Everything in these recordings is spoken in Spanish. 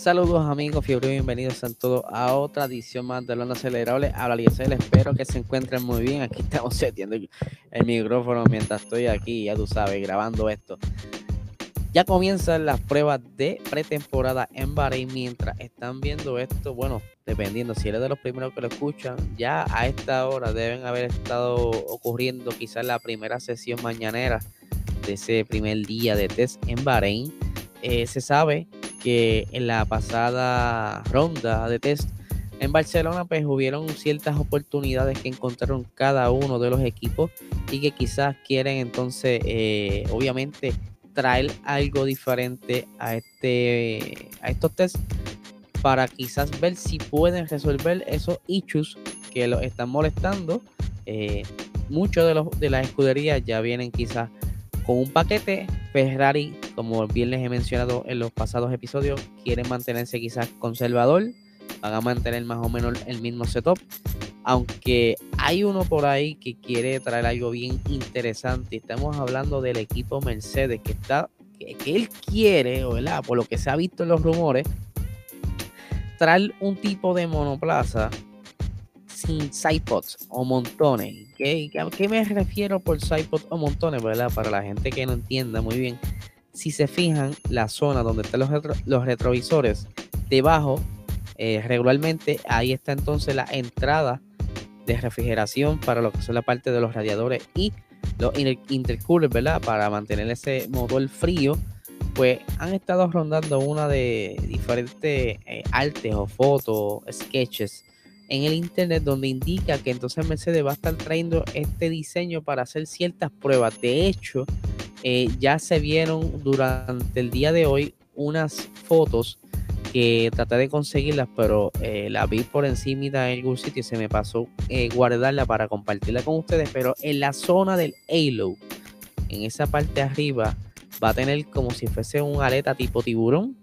Saludos amigos, fiebre bienvenidos a todos a otra edición más de Lona Acelerable. Habla Liesel, espero que se encuentren muy bien. Aquí estamos setiendo el micrófono mientras estoy aquí, ya tú sabes, grabando esto. Ya comienzan las pruebas de pretemporada en Bahrein. Mientras están viendo esto, bueno, dependiendo si eres de los primeros que lo escuchan, ya a esta hora deben haber estado ocurriendo quizás la primera sesión mañanera de ese primer día de test en Bahrein. Eh, se sabe que en la pasada ronda de test en Barcelona pues hubieron ciertas oportunidades que encontraron cada uno de los equipos y que quizás quieren entonces eh, obviamente traer algo diferente a este a estos test para quizás ver si pueden resolver esos issues que los están molestando. Eh, muchos de los de las escuderías ya vienen quizás con un paquete Ferrari como bien les he mencionado en los pasados episodios, quieren mantenerse quizás conservador, van a mantener más o menos el mismo setup, aunque hay uno por ahí que quiere traer algo bien interesante. Estamos hablando del equipo Mercedes que está, que, él quiere, ¿verdad? Por lo que se ha visto en los rumores, traer un tipo de monoplaza sin sidepods o montones. ¿Qué, ¿A qué me refiero por sidepods o montones? ¿verdad? Para la gente que no entienda muy bien si se fijan, la zona donde están los, los retrovisores, debajo, eh, regularmente, ahí está entonces la entrada de refrigeración para lo que son la parte de los radiadores y los intercoolers, ¿verdad? Para mantener ese motor frío, pues han estado rondando una de diferentes eh, artes o fotos, sketches en el internet donde indica que entonces Mercedes va a estar trayendo este diseño para hacer ciertas pruebas. De hecho, eh, ya se vieron durante el día de hoy unas fotos que traté de conseguirlas, pero eh, la vi por encima en algún sitio y se me pasó eh, guardarla para compartirla con ustedes. Pero en la zona del halo, en esa parte arriba, va a tener como si fuese un aleta tipo tiburón.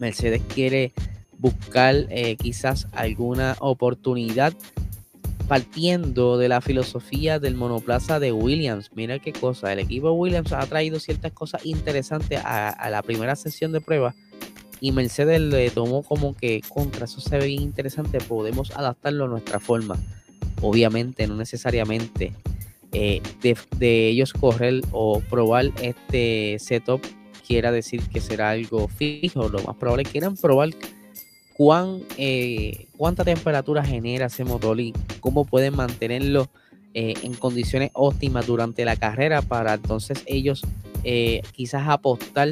Mercedes quiere buscar quizás alguna oportunidad partiendo de la filosofía del monoplaza de Williams. Mira qué cosa, el equipo Williams ha traído ciertas cosas interesantes a, la primera sesión de prueba y Mercedes le tomó como que contra eso se ve bien interesante, podemos adaptarlo a nuestra forma. Obviamente, no necesariamente eh, de, ellos correr o probar este setup quiera decir que será algo fijo. Lo más probable es que quieran probar cuán, eh, cuánta temperatura genera ese motor y cómo pueden mantenerlo eh, en condiciones óptimas durante la carrera para entonces ellos eh, quizás apostar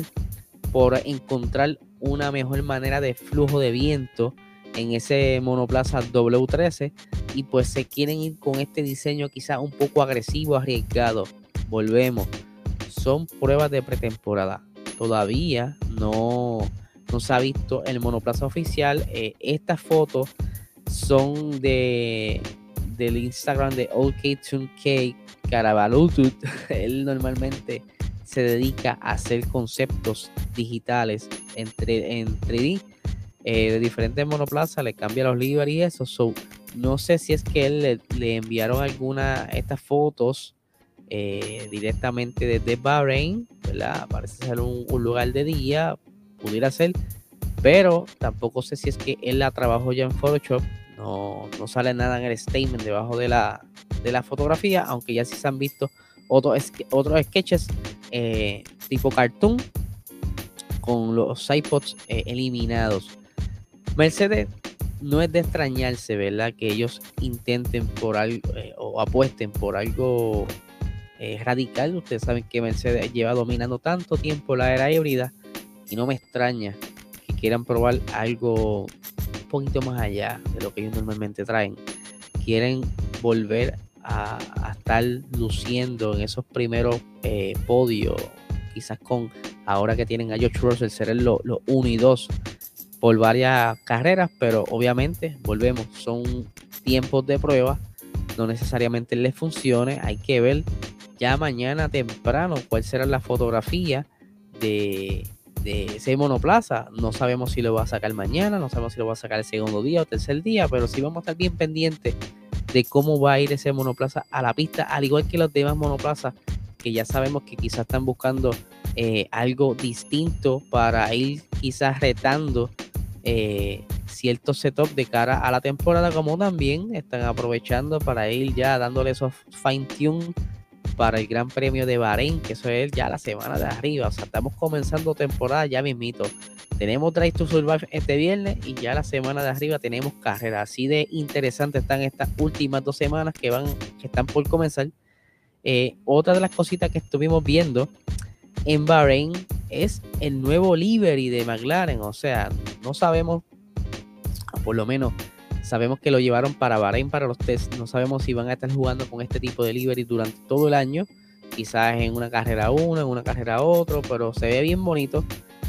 por encontrar una mejor manera de flujo de viento en ese monoplaza W13 y pues se quieren ir con este diseño quizás un poco agresivo, arriesgado. Volvemos, son pruebas de pretemporada. Todavía no, no se ha visto el monoplaza oficial. Eh, estas fotos son de del Instagram de OK2K Carabalutut. Él normalmente se dedica a hacer conceptos digitales en, en 3D eh, de diferentes monoplazas, le cambia los libros y eso. no sé si es que él le, enviaron alguna estas fotos eh, directamente desde Bahrain, ¿verdad? Parece ser un, lugar de día, pudiera ser, pero tampoco sé si es que él la trabajó ya en Photoshop. No, no sale nada en el statement debajo de la, de la fotografía, aunque ya sí se han visto otros, otros sketches eh, tipo cartoon con los iPods eh, eliminados. Mercedes no es de extrañarse, ¿verdad? Que ellos intenten por algo eh, o apuesten por algo radical. Ustedes saben que Mercedes lleva dominando tanto tiempo la era híbrida y no me extraña quieran probar algo un poquito más allá de lo que ellos normalmente traen. Quieren volver a, estar luciendo en esos primeros eh, podios, quizás con ahora que tienen a George Russell ser los 1 y 2 por varias carreras, pero obviamente volvemos, son tiempos de prueba, no necesariamente les funcione, hay que ver ya mañana temprano cuál será la fotografía de de ese monoplaza. No sabemos si lo va a sacar mañana, no sabemos si lo va a sacar el segundo día o tercer día, pero sí vamos a estar bien pendientes de cómo va a ir ese monoplaza a la pista, al igual que los demás monoplazas, que ya sabemos que quizás están buscando eh, algo distinto para ir quizás retando eh, ciertos setup de cara a la temporada, como también están aprovechando para ir ya dándole esos fine tune para el Gran Premio de Bahrein, que eso es ya la semana de arriba. O sea, estamos comenzando temporada ya mismito. Tenemos Drive to Survive este viernes y ya la semana de arriba tenemos carrera. Así de interesante están estas últimas dos semanas que van, que están por comenzar. Eh, otra de las cositas que estuvimos viendo en Bahrein es el nuevo livery de McLaren. O sea, no sabemos, por lo menos sabemos que lo llevaron para Bahrein para los test. No sabemos si van a estar jugando con este tipo de livery durante todo el año. Quizás en una carrera uno, en una carrera otro, pero se ve bien bonito.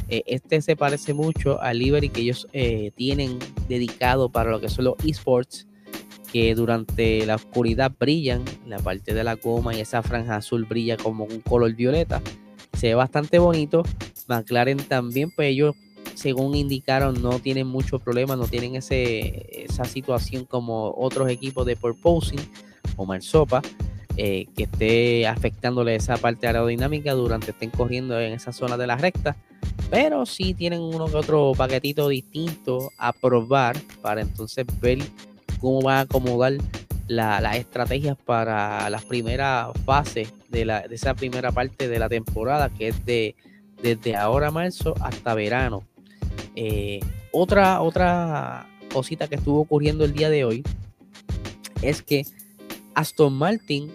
Eh, este se parece mucho al livery que ellos eh, tienen dedicado para lo que son los esports que durante la oscuridad brillan, la parte de la goma y esa franja azul brilla como un color violeta. Se ve bastante bonito. McLaren también, pues ellos, según indicaron, no tienen mucho problema, no tienen ese, esa situación como otros equipos de purposing o Marsopa, eh, que esté afectándole esa parte aerodinámica durante estén corriendo en esa zona de la recta. Pero sí tienen uno que otro paquetito distinto a probar para entonces ver cómo van a acomodar las estrategias para las primeras fases de, la, de esa primera parte de la temporada, que es de desde ahora marzo hasta verano. Eh, otra, otra cosita que estuvo ocurriendo el día de hoy es que Aston Martin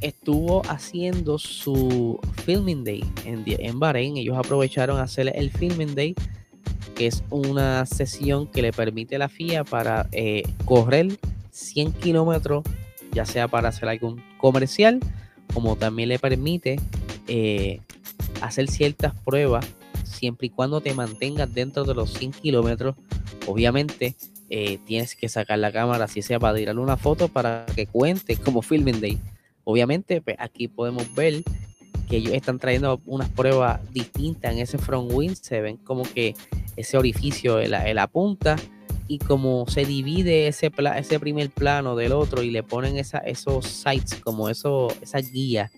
estuvo haciendo su filming day en, en Bahrein. Ellos aprovecharon hacer el filming day que es una sesión que le permite a la FIA para eh, correr 100 kilómetros, ya sea para hacer algún comercial, como también le permite eh, hacer ciertas pruebas, siempre y cuando te mantengas dentro de los 100 kilómetros. Obviamente eh, tienes que sacar la cámara, si sea para tirarle una foto, para que cuente como filming day. Obviamente, pues, aquí podemos ver que ellos están trayendo unas pruebas distintas en ese front wing. Se ven como que ese orificio en la, punta y como se divide ese, ese primer plano del otro y le ponen esa, esos sites como eso, esa guía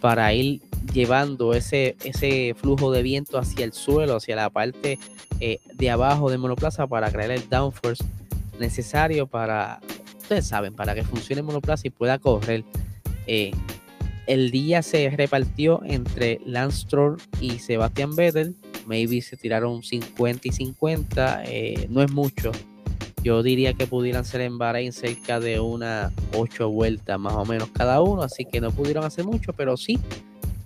para ir llevando ese, ese flujo de viento hacia el suelo, hacia la parte eh, de abajo del monoplaza para crear el downforce necesario para, ustedes saben, para que funcione monoplaza y pueda correr. Eh, el día se repartió entre Lance y Sebastian Vettel. Maybe se tiraron 50 y 50. Eh, no es mucho. Yo diría que pudieran ser en Bahrein cerca de unas 8 vueltas más o menos cada uno. Así que no pudieron hacer mucho, pero sí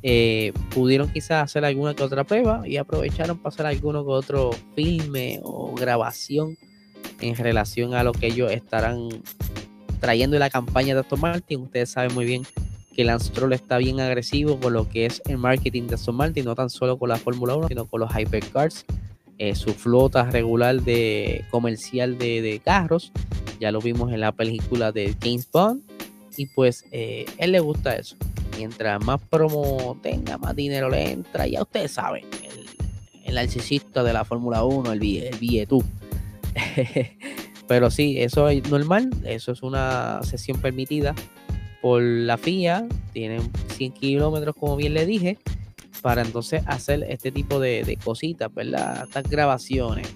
eh, pudieron quizás hacer alguna que otra prueba y aprovecharon para hacer alguno que otro filme o grabación en relación a lo que ellos estarán trayendo en la campaña de Aston Martin. Ustedes saben muy bien que Lance Stroll está bien agresivo con lo que es el marketing de Aston Martin, no tan solo con la Fórmula 1, sino con los hypercars, eh, su flota regular de comercial de, carros. Ya lo vimos en la película de James Bond. Y pues eh, él le gusta eso. Mientras más promo tenga, más dinero le entra. Ya ustedes saben, el, el narcisista de la Fórmula 1, el, el tú Pero sí, eso es normal. Eso es una sesión permitida por la FIA, tienen 100 kilómetros, como bien le dije, para entonces hacer este tipo de, cositas, ¿verdad? Estas grabaciones.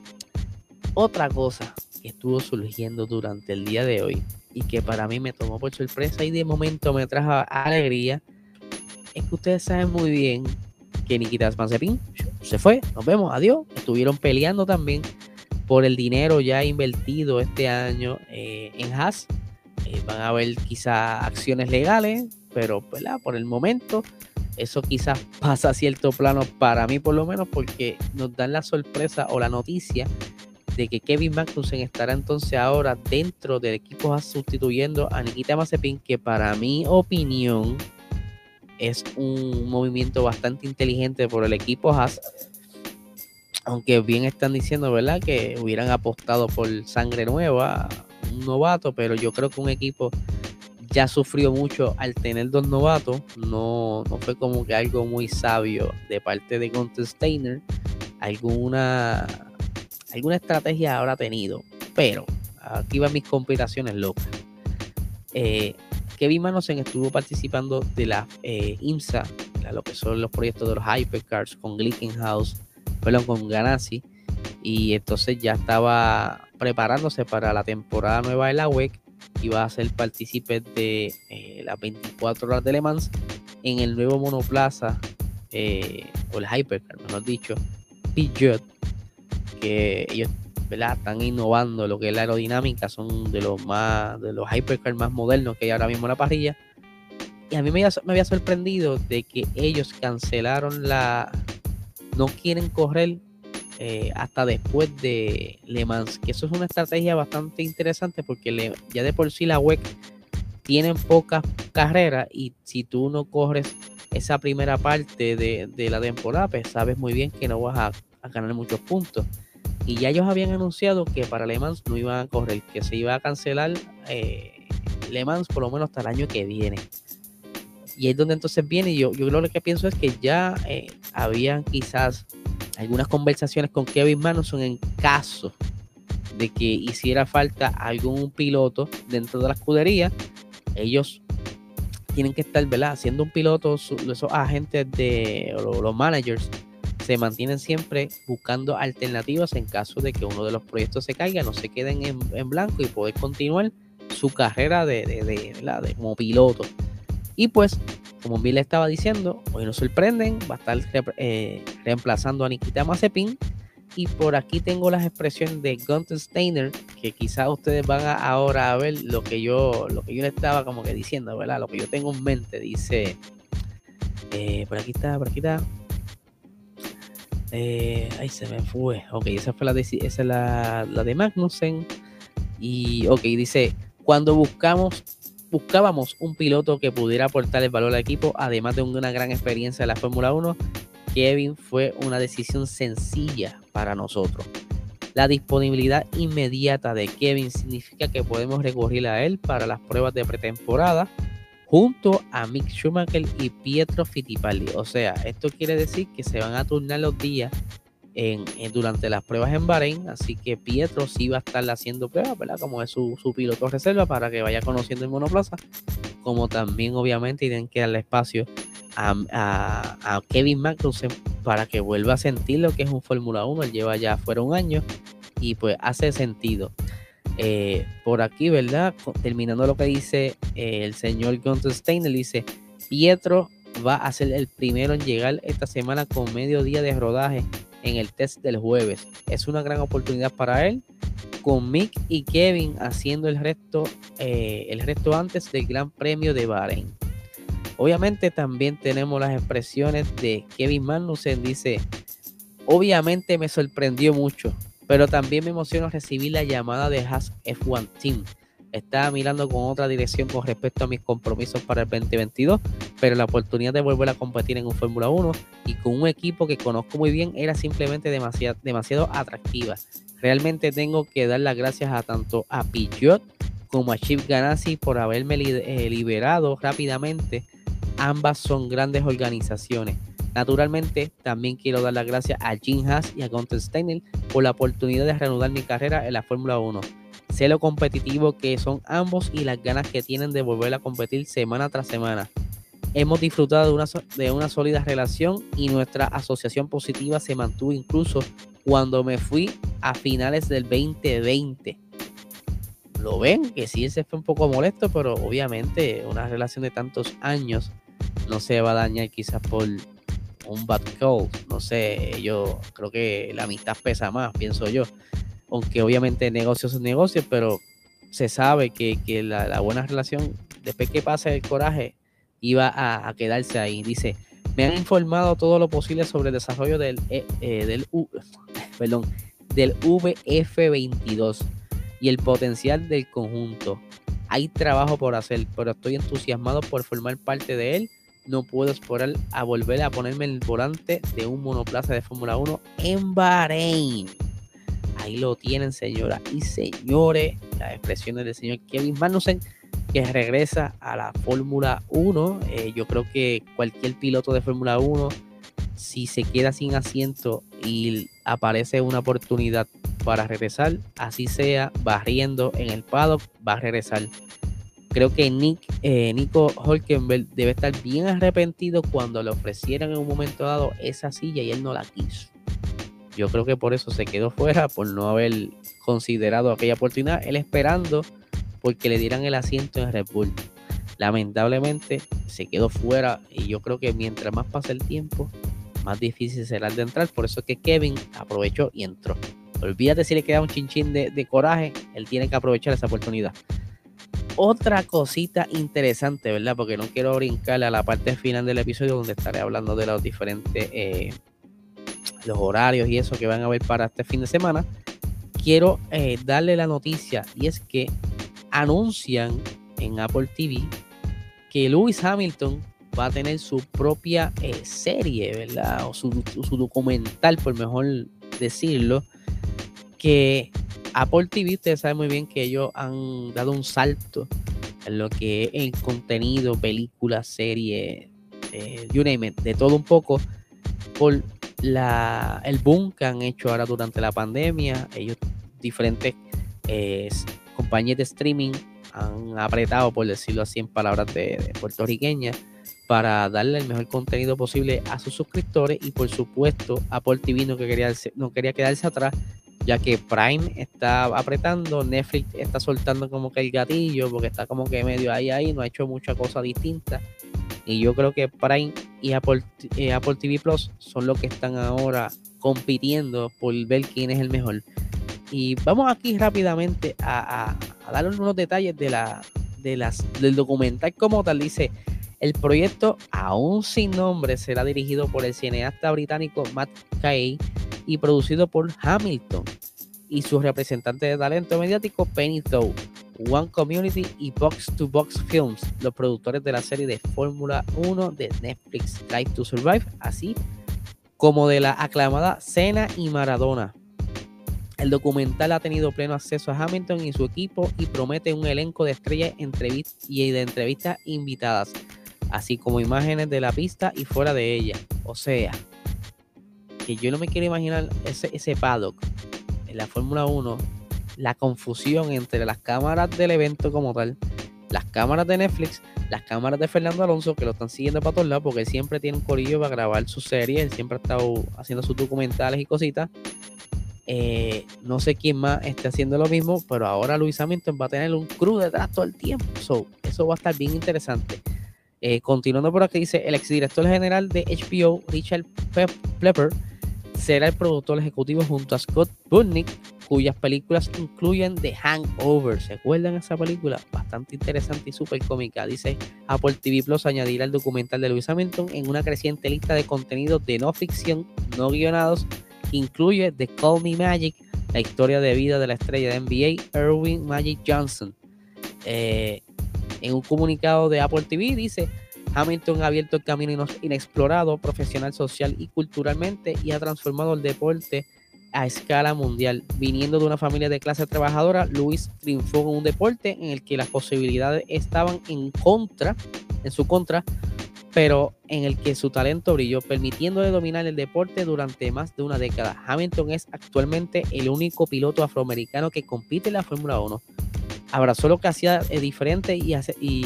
Otra cosa que estuvo surgiendo durante el día de hoy y que para mí me tomó por sorpresa y de momento me trajo alegría, es que ustedes saben muy bien que Nikita Mazepin se fue, nos vemos, adiós. Estuvieron peleando también por el dinero ya invertido este año eh, en Haas eh, van a haber quizás acciones legales, pero por el momento eso quizás pasa a cierto plano para mí por lo menos porque nos dan la sorpresa o la noticia de que Kevin Magnussen estará entonces ahora dentro del equipo sustituyendo a Nikita Mazepin, que para mi opinión es un movimiento bastante inteligente por el equipo Haas. Aunque bien están diciendo, ¿verdad? Que hubieran apostado por sangre nueva un novato, pero yo creo que un equipo ya sufrió mucho al tener dos novatos. No, no fue como que algo muy sabio de parte de Gunther Steiner. Alguna, alguna estrategia habrá tenido, pero aquí van mis complicaciones locas. Eh, Kevin Manosen estuvo participando de la eh, IMSA, lo que son los proyectos de los Hypercars con Glickenhaus, perdón, con Ganassi y entonces ya estaba preparándose para la temporada nueva de la WEC. Iba a ser partícipe de eh, las 24 horas de Le Mans en el nuevo monoplaza eh, o el Hypercar, mejor dicho, Peugeot, que ellos están innovando lo que es la aerodinámica, son de los más de los Hypercar más modernos que hay ahora mismo en la parrilla. Y a mí me había sorprendido de que ellos cancelaron la. No quieren correr eh, hasta después de Le Mans, que eso es una estrategia bastante interesante porque ya de por sí la WEC tienen pocas carreras y si tú no corres esa primera parte de, la temporada, pues sabes muy bien que no vas a, ganar muchos puntos. Y ya ellos habían anunciado que para Le Mans no iban a correr, que se iba a cancelar eh, Le Mans por lo menos hasta el año que viene. Y es donde entonces viene, yo, yo lo que pienso es que ya eh, habían quizás algunas conversaciones con Kevin Magnussen en caso de que hiciera falta algún piloto dentro de la escudería, ellos tienen que estar, ¿verdad? Siendo un piloto, esos agentes de los managers se mantienen siempre buscando alternativas en caso de que uno de los proyectos se caiga, no se queden en, blanco y poder continuar su carrera de, de, de como piloto. Y pues como bien le estaba diciendo, hoy nos sorprenden, va a estar eh, reemplazando a Nikita Mazepin. Y por aquí tengo las expresiones de Gunther Steiner, que quizás ustedes van a ahora a ver lo que yo, lo que yo le estaba como que diciendo, ¿verdad? Lo que yo tengo en mente. Dice, eh, por aquí está, por aquí está. Eh, ahí se me fue. Ok, esa fue la esa es la, la de Magnussen. Y ok, dice, cuando buscamos buscábamos un piloto que pudiera aportar el valor al equipo, además de una gran experiencia en la Fórmula 1. Kevin fue una decisión sencilla para nosotros. La disponibilidad inmediata de Kevin significa que podemos recurrir a él para las pruebas de pretemporada junto a Mick Schumacher y Pietro Fittipaldi. O sea, esto quiere decir que se van a turnar los días durante las pruebas en Bahrein. Así que Pietro sí va a estar haciendo pruebas, ¿verdad? Como es su, piloto reserva para que vaya conociendo el monoplaza. Como también, obviamente, tienen que darle espacio a, Kevin Magnussen para que vuelva a sentir lo que es un Fórmula 1. Él lleva ya fuera un año y pues hace sentido. Eh, por aquí, ¿verdad? Terminando lo que dice eh, el señor Gunther Steiner, dice: Pietro va a ser el primero en llegar esta semana con medio día de rodaje en el test del jueves. Es una gran oportunidad para él, con Mick y Kevin haciendo el resto, eh, el resto antes del Gran Premio de Bahrein. Obviamente también tenemos las expresiones de Kevin Magnussen, dice, obviamente me sorprendió mucho, pero también me emocionó recibir la llamada de Haas F1 Team estaba mirando con otra dirección con respecto a mis compromisos para el 2022, pero la oportunidad de volver a competir en un Fórmula 1 y con un equipo que conozco muy bien era simplemente demasiado, demasiado atractiva. Realmente tengo que dar las gracias a tanto a Peugeot como a Chip Ganassi por haberme eh, liberado rápidamente. Ambas son grandes organizaciones. Naturalmente, también quiero dar las gracias a Jim Haas y a Gunther Steiner por la oportunidad de reanudar mi carrera en la Fórmula 1 sé lo competitivo que son ambos y las ganas que tienen de volver a competir semana tras semana. Hemos disfrutado de una, de una sólida relación y nuestra asociación positiva se mantuvo incluso cuando me fui a finales del 2020. Lo ven, que sí, se fue un poco molesto, pero obviamente una relación de tantos años no se va a dañar quizás por un bad call. No sé, yo creo que la amistad pesa más, pienso yo aunque obviamente negocios son negocios, pero se sabe que, la, buena relación, después que pase el coraje, iba a, quedarse ahí. Dice, me han informado todo lo posible sobre el desarrollo del, eh, eh, del, del VF22 y el potencial del conjunto. Hay trabajo por hacer, pero estoy entusiasmado por formar parte de él. No puedo esperar a volver a ponerme el volante de un monoplaza de Fórmula 1 en Bahrein. Ahí lo tienen, señoras y señores, las expresiones del señor Kevin Magnussen, que regresa a la Fórmula 1. Eh, yo creo que cualquier piloto de Fórmula 1, si se queda sin asiento y aparece una oportunidad para regresar, así sea barriendo en el paddock, va a regresar. Creo que Nick, eh, Nico Holkenberg debe estar bien arrepentido cuando le ofrecieran en un momento dado esa silla y él no la quiso Yo creo que por eso se quedó fuera, por no haber considerado aquella oportunidad, él esperando porque le dieran el asiento en Red Bull. Lamentablemente se quedó fuera y yo creo que mientras más pasa el tiempo, más difícil será de entrar. Por eso es que Kevin aprovechó y entró. Olvídate si le queda un chinchín de, de coraje, él tiene que aprovechar esa oportunidad. Otra cosita interesante, ¿verdad? Porque no quiero brincarle a la parte final del episodio donde estaré hablando de los diferentes eh, los horarios y eso que van a ver para este fin de semana. Quiero eh, darle la noticia y es que anuncian en Apple TV que Lewis Hamilton va a tener su propia eh, serie, ¿verdad? O su, documental, por mejor decirlo, que Apple TV, ustedes saben muy bien que ellos han dado un salto en lo que es contenido, película, serie, eh, you name it, de todo un poco, por la, el boom que han hecho ahora durante la pandemia. Ellos, diferentes eh, compañías de streaming, han apretado, por decirlo así en palabras de, puertorriqueñas, para darle el mejor contenido posible a sus suscriptores y por supuesto Apple TV no quería, no quería quedarse atrás ya que Prime está apretando, Netflix está soltando como que el gatillo porque está como que medio ahí ahí, no ha hecho mucha cosa distinta y yo creo que Prime y Apple, Apple TV Plus son los que están ahora compitiendo por ver quién es el mejor. Y vamos aquí rápidamente a, dar unos detalles de la, de las, del documental como tal. Dice, el proyecto, aún sin nombre, será dirigido por el cineasta británico Matt Kay y producido por Hamilton y su representante de talento mediático Penny Thow. One Community y Box to Box Films, los productores de la serie de Fórmula 1 de Netflix Drive to Survive, así como de la aclamada Cena y Maradona. El documental ha tenido pleno acceso a Hamilton y su equipo y promete un elenco de estrellas y de entrevistas invitadas, así como imágenes de la pista y fuera de ella. O sea, que yo no me quiero imaginar ese, ese paddock en la Fórmula 1 la confusión entre las cámaras del evento como tal, las cámaras de Netflix, las cámaras de Fernando Alonso, que lo están siguiendo para todos lados, porque siempre tiene un corillo para grabar sus series, él siempre ha estado haciendo sus documentales y cositas. Eh, no sé quién más esté haciendo lo mismo, pero ahora Luis Hamilton va a tener un crew detrás todo el tiempo. eso va a estar bien interesante. Eh, continuando por aquí, dice el exdirector general de HBO, Richard Plepper, será el productor ejecutivo junto a Scott Budnick cuyas películas incluyen The Hangover. ¿Se acuerdan esa película? Bastante interesante y súper cómica. Dice Apple TV Plus añadirá el documental de Lewis Hamilton en una creciente lista de contenidos de no ficción, no guionados, que incluye The Call Me Magic, la historia de vida de la estrella de NBA, Erwin Magic Johnson. Eh, en un comunicado de Apple TV dice, Hamilton ha abierto el camino inexplorado, profesional, social y culturalmente y ha transformado el deporte a escala mundial. Viniendo de una familia de clase trabajadora, Luis triunfó en un deporte en el que las posibilidades estaban en contra, en su contra, pero en el que su talento brilló, permitiéndole dominar el deporte durante más de una década. Hamilton es actualmente el único piloto afroamericano que compite en la Fórmula 1. Abrazó lo que hacía diferente y,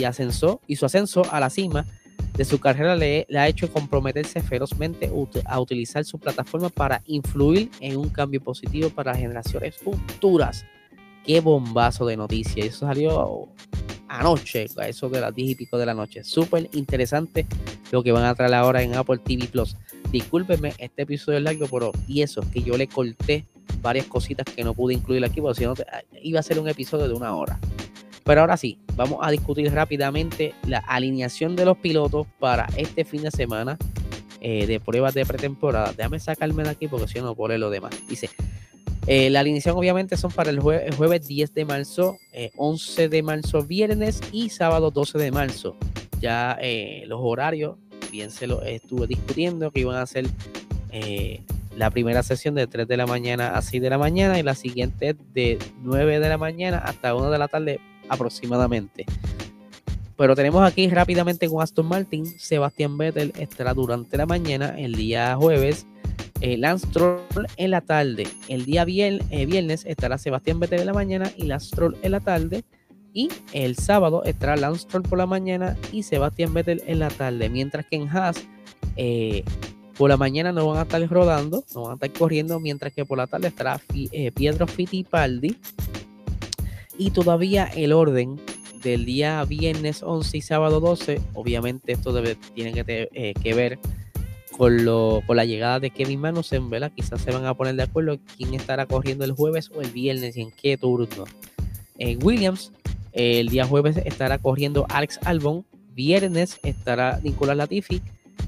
ascenso, y su ascenso a la cima de su carrera le, ha hecho comprometerse ferozmente a utilizar su plataforma para influir en un cambio positivo para generaciones futuras. Qué bombazo de noticias. Eso salió anoche, a eso de las 10 y pico de la noche. Súper interesante lo que van a traer ahora en Apple TV Plus. Discúlpenme, este episodio es largo, pero y eso, que yo le corté varias cositas que no pude incluir aquí, porque si no, iba a ser un episodio de una hora. Pero ahora sí, vamos a discutir rápidamente la alineación de los pilotos para este fin de semana eh, de pruebas de pretemporada. Déjame sacarme de aquí porque si no, pone lo demás. Dice, eh, la alineación obviamente son para el, jueves 10 de marzo, 11 eh, de marzo viernes y sábado 12 de marzo. Ya los horarios, bien se lo estuve discutiendo, que iban a ser la primera sesión de 3 de la mañana a 6 de la mañana y la siguiente de 9 de la mañana hasta 1 de la tarde aproximadamente. Pero tenemos aquí rápidamente con Aston Martin, Sebastián Vettel estará durante la mañana, el día jueves, eh, Lance Stroll en la tarde, el día eh, viernes estará Sebastián Vettel en la mañana y Lance Stroll en la tarde. Y el sábado estará Lance Stroll por la mañana y Sebastián Vettel en la tarde. Mientras que en Haas, eh, Por la mañana no van a estar rodando, no van a estar corriendo, mientras que por la tarde estará eh, Pietro Fittipaldi. Y todavía el orden del día viernes 11 y sábado 12, obviamente esto tiene que, eh, que ver con, lo, con la llegada de Kevin Magnussen, ¿verdad? Quizás se van a poner de acuerdo quién estará corriendo el jueves o el viernes y en qué turno. En Williams, el día jueves estará corriendo Alex Albon, viernes estará Nicolás Latifi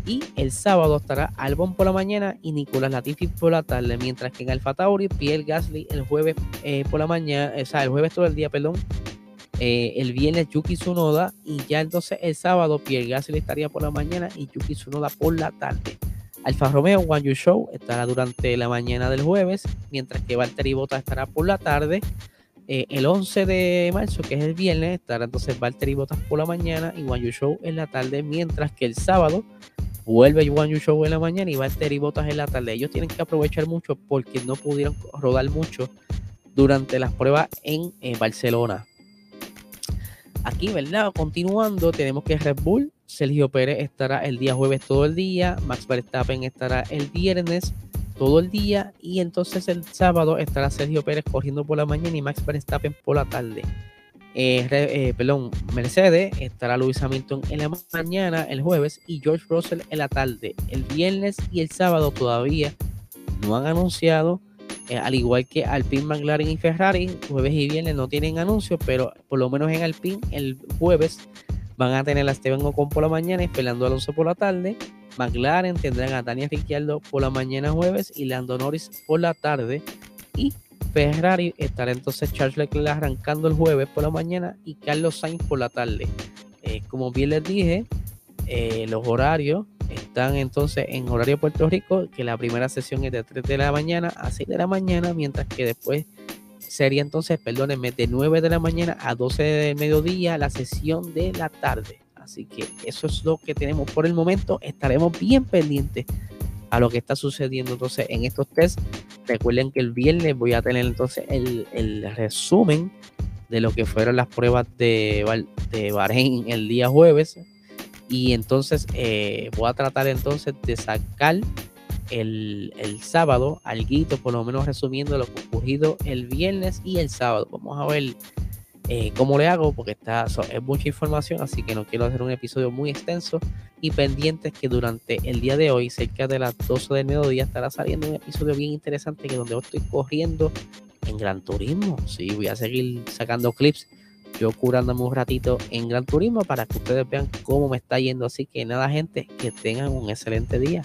y el sábado estará Albon por la mañana y Nicolás Latifi por la tarde, mientras que en Alfa Tauri, Pierre Gasly el jueves eh, por la mañana, o sea, el jueves todo el día, perdón, eh, el viernes Yuki Tsunoda y ya entonces el sábado Pierre Gasly estaría por la mañana y Yuki Tsunoda por la tarde. Alfa Romeo One You Show estará durante la mañana del jueves, mientras que Valtteri Bottas estará por la tarde. Eh, el 11 de marzo, que es el viernes, estará entonces Valtteri Bottas por la mañana y One You Show en la tarde, mientras que el sábado vuelve You Show en la mañana y Valtteri Bottas en la tarde. Ellos tienen que aprovechar mucho porque no pudieron rodar mucho durante las pruebas en Barcelona. Aquí, ¿verdad? Continuando, tenemos que Red Bull, Sergio Pérez estará el día jueves todo el día, Max Verstappen estará el viernes todo el día y entonces el sábado estará Sergio Pérez corriendo por la mañana y Max Verstappen por la tarde. Eh, eh, perdón, Mercedes estará Luis Hamilton en la mañana el jueves y George Russell en la tarde. El viernes y el sábado todavía no han anunciado eh, al igual que Alpine, McLaren y Ferrari, jueves y viernes no tienen anuncios, pero por lo menos en Alpine el jueves van a tener a Esteban Ocon por la mañana y Fernando Alonso por la tarde. McLaren tendrán a Daniel Ricciardo por la mañana jueves y Lando Norris por la tarde. Y Ferrari estará entonces Charles Leclerc arrancando el jueves por la mañana y Carlos Sainz por la tarde. Eh, como bien les dije, eh, los horarios están entonces en horario Puerto Rico, que la primera sesión es de 3 de la mañana a 6 de la mañana, mientras que después sería entonces, perdónenme, de 9 de la mañana a 12 del mediodía la sesión de la tarde. Así que eso es lo que tenemos por el momento. Estaremos bien pendientes a lo que está sucediendo entonces en estos test. Recuerden que el viernes voy a tener entonces el, resumen de lo que fueron las pruebas de, de Bahrein el día jueves y entonces eh, voy a tratar entonces de sacar el, el sábado, algo, por lo menos resumiendo lo que ocurrido el viernes y el sábado. Vamos a ver eh, cómo le hago, porque está, es mucha información, así que no quiero hacer un episodio muy extenso. Y pendientes que durante el día de hoy, cerca de las 12 del mediodía, estará saliendo un episodio bien interesante que donde estoy corriendo en Gran Turismo. Sí, voy a seguir sacando clips yo curándome un ratito en Gran Turismo para que ustedes vean cómo me está yendo. Así que nada, gente, que tengan un excelente día.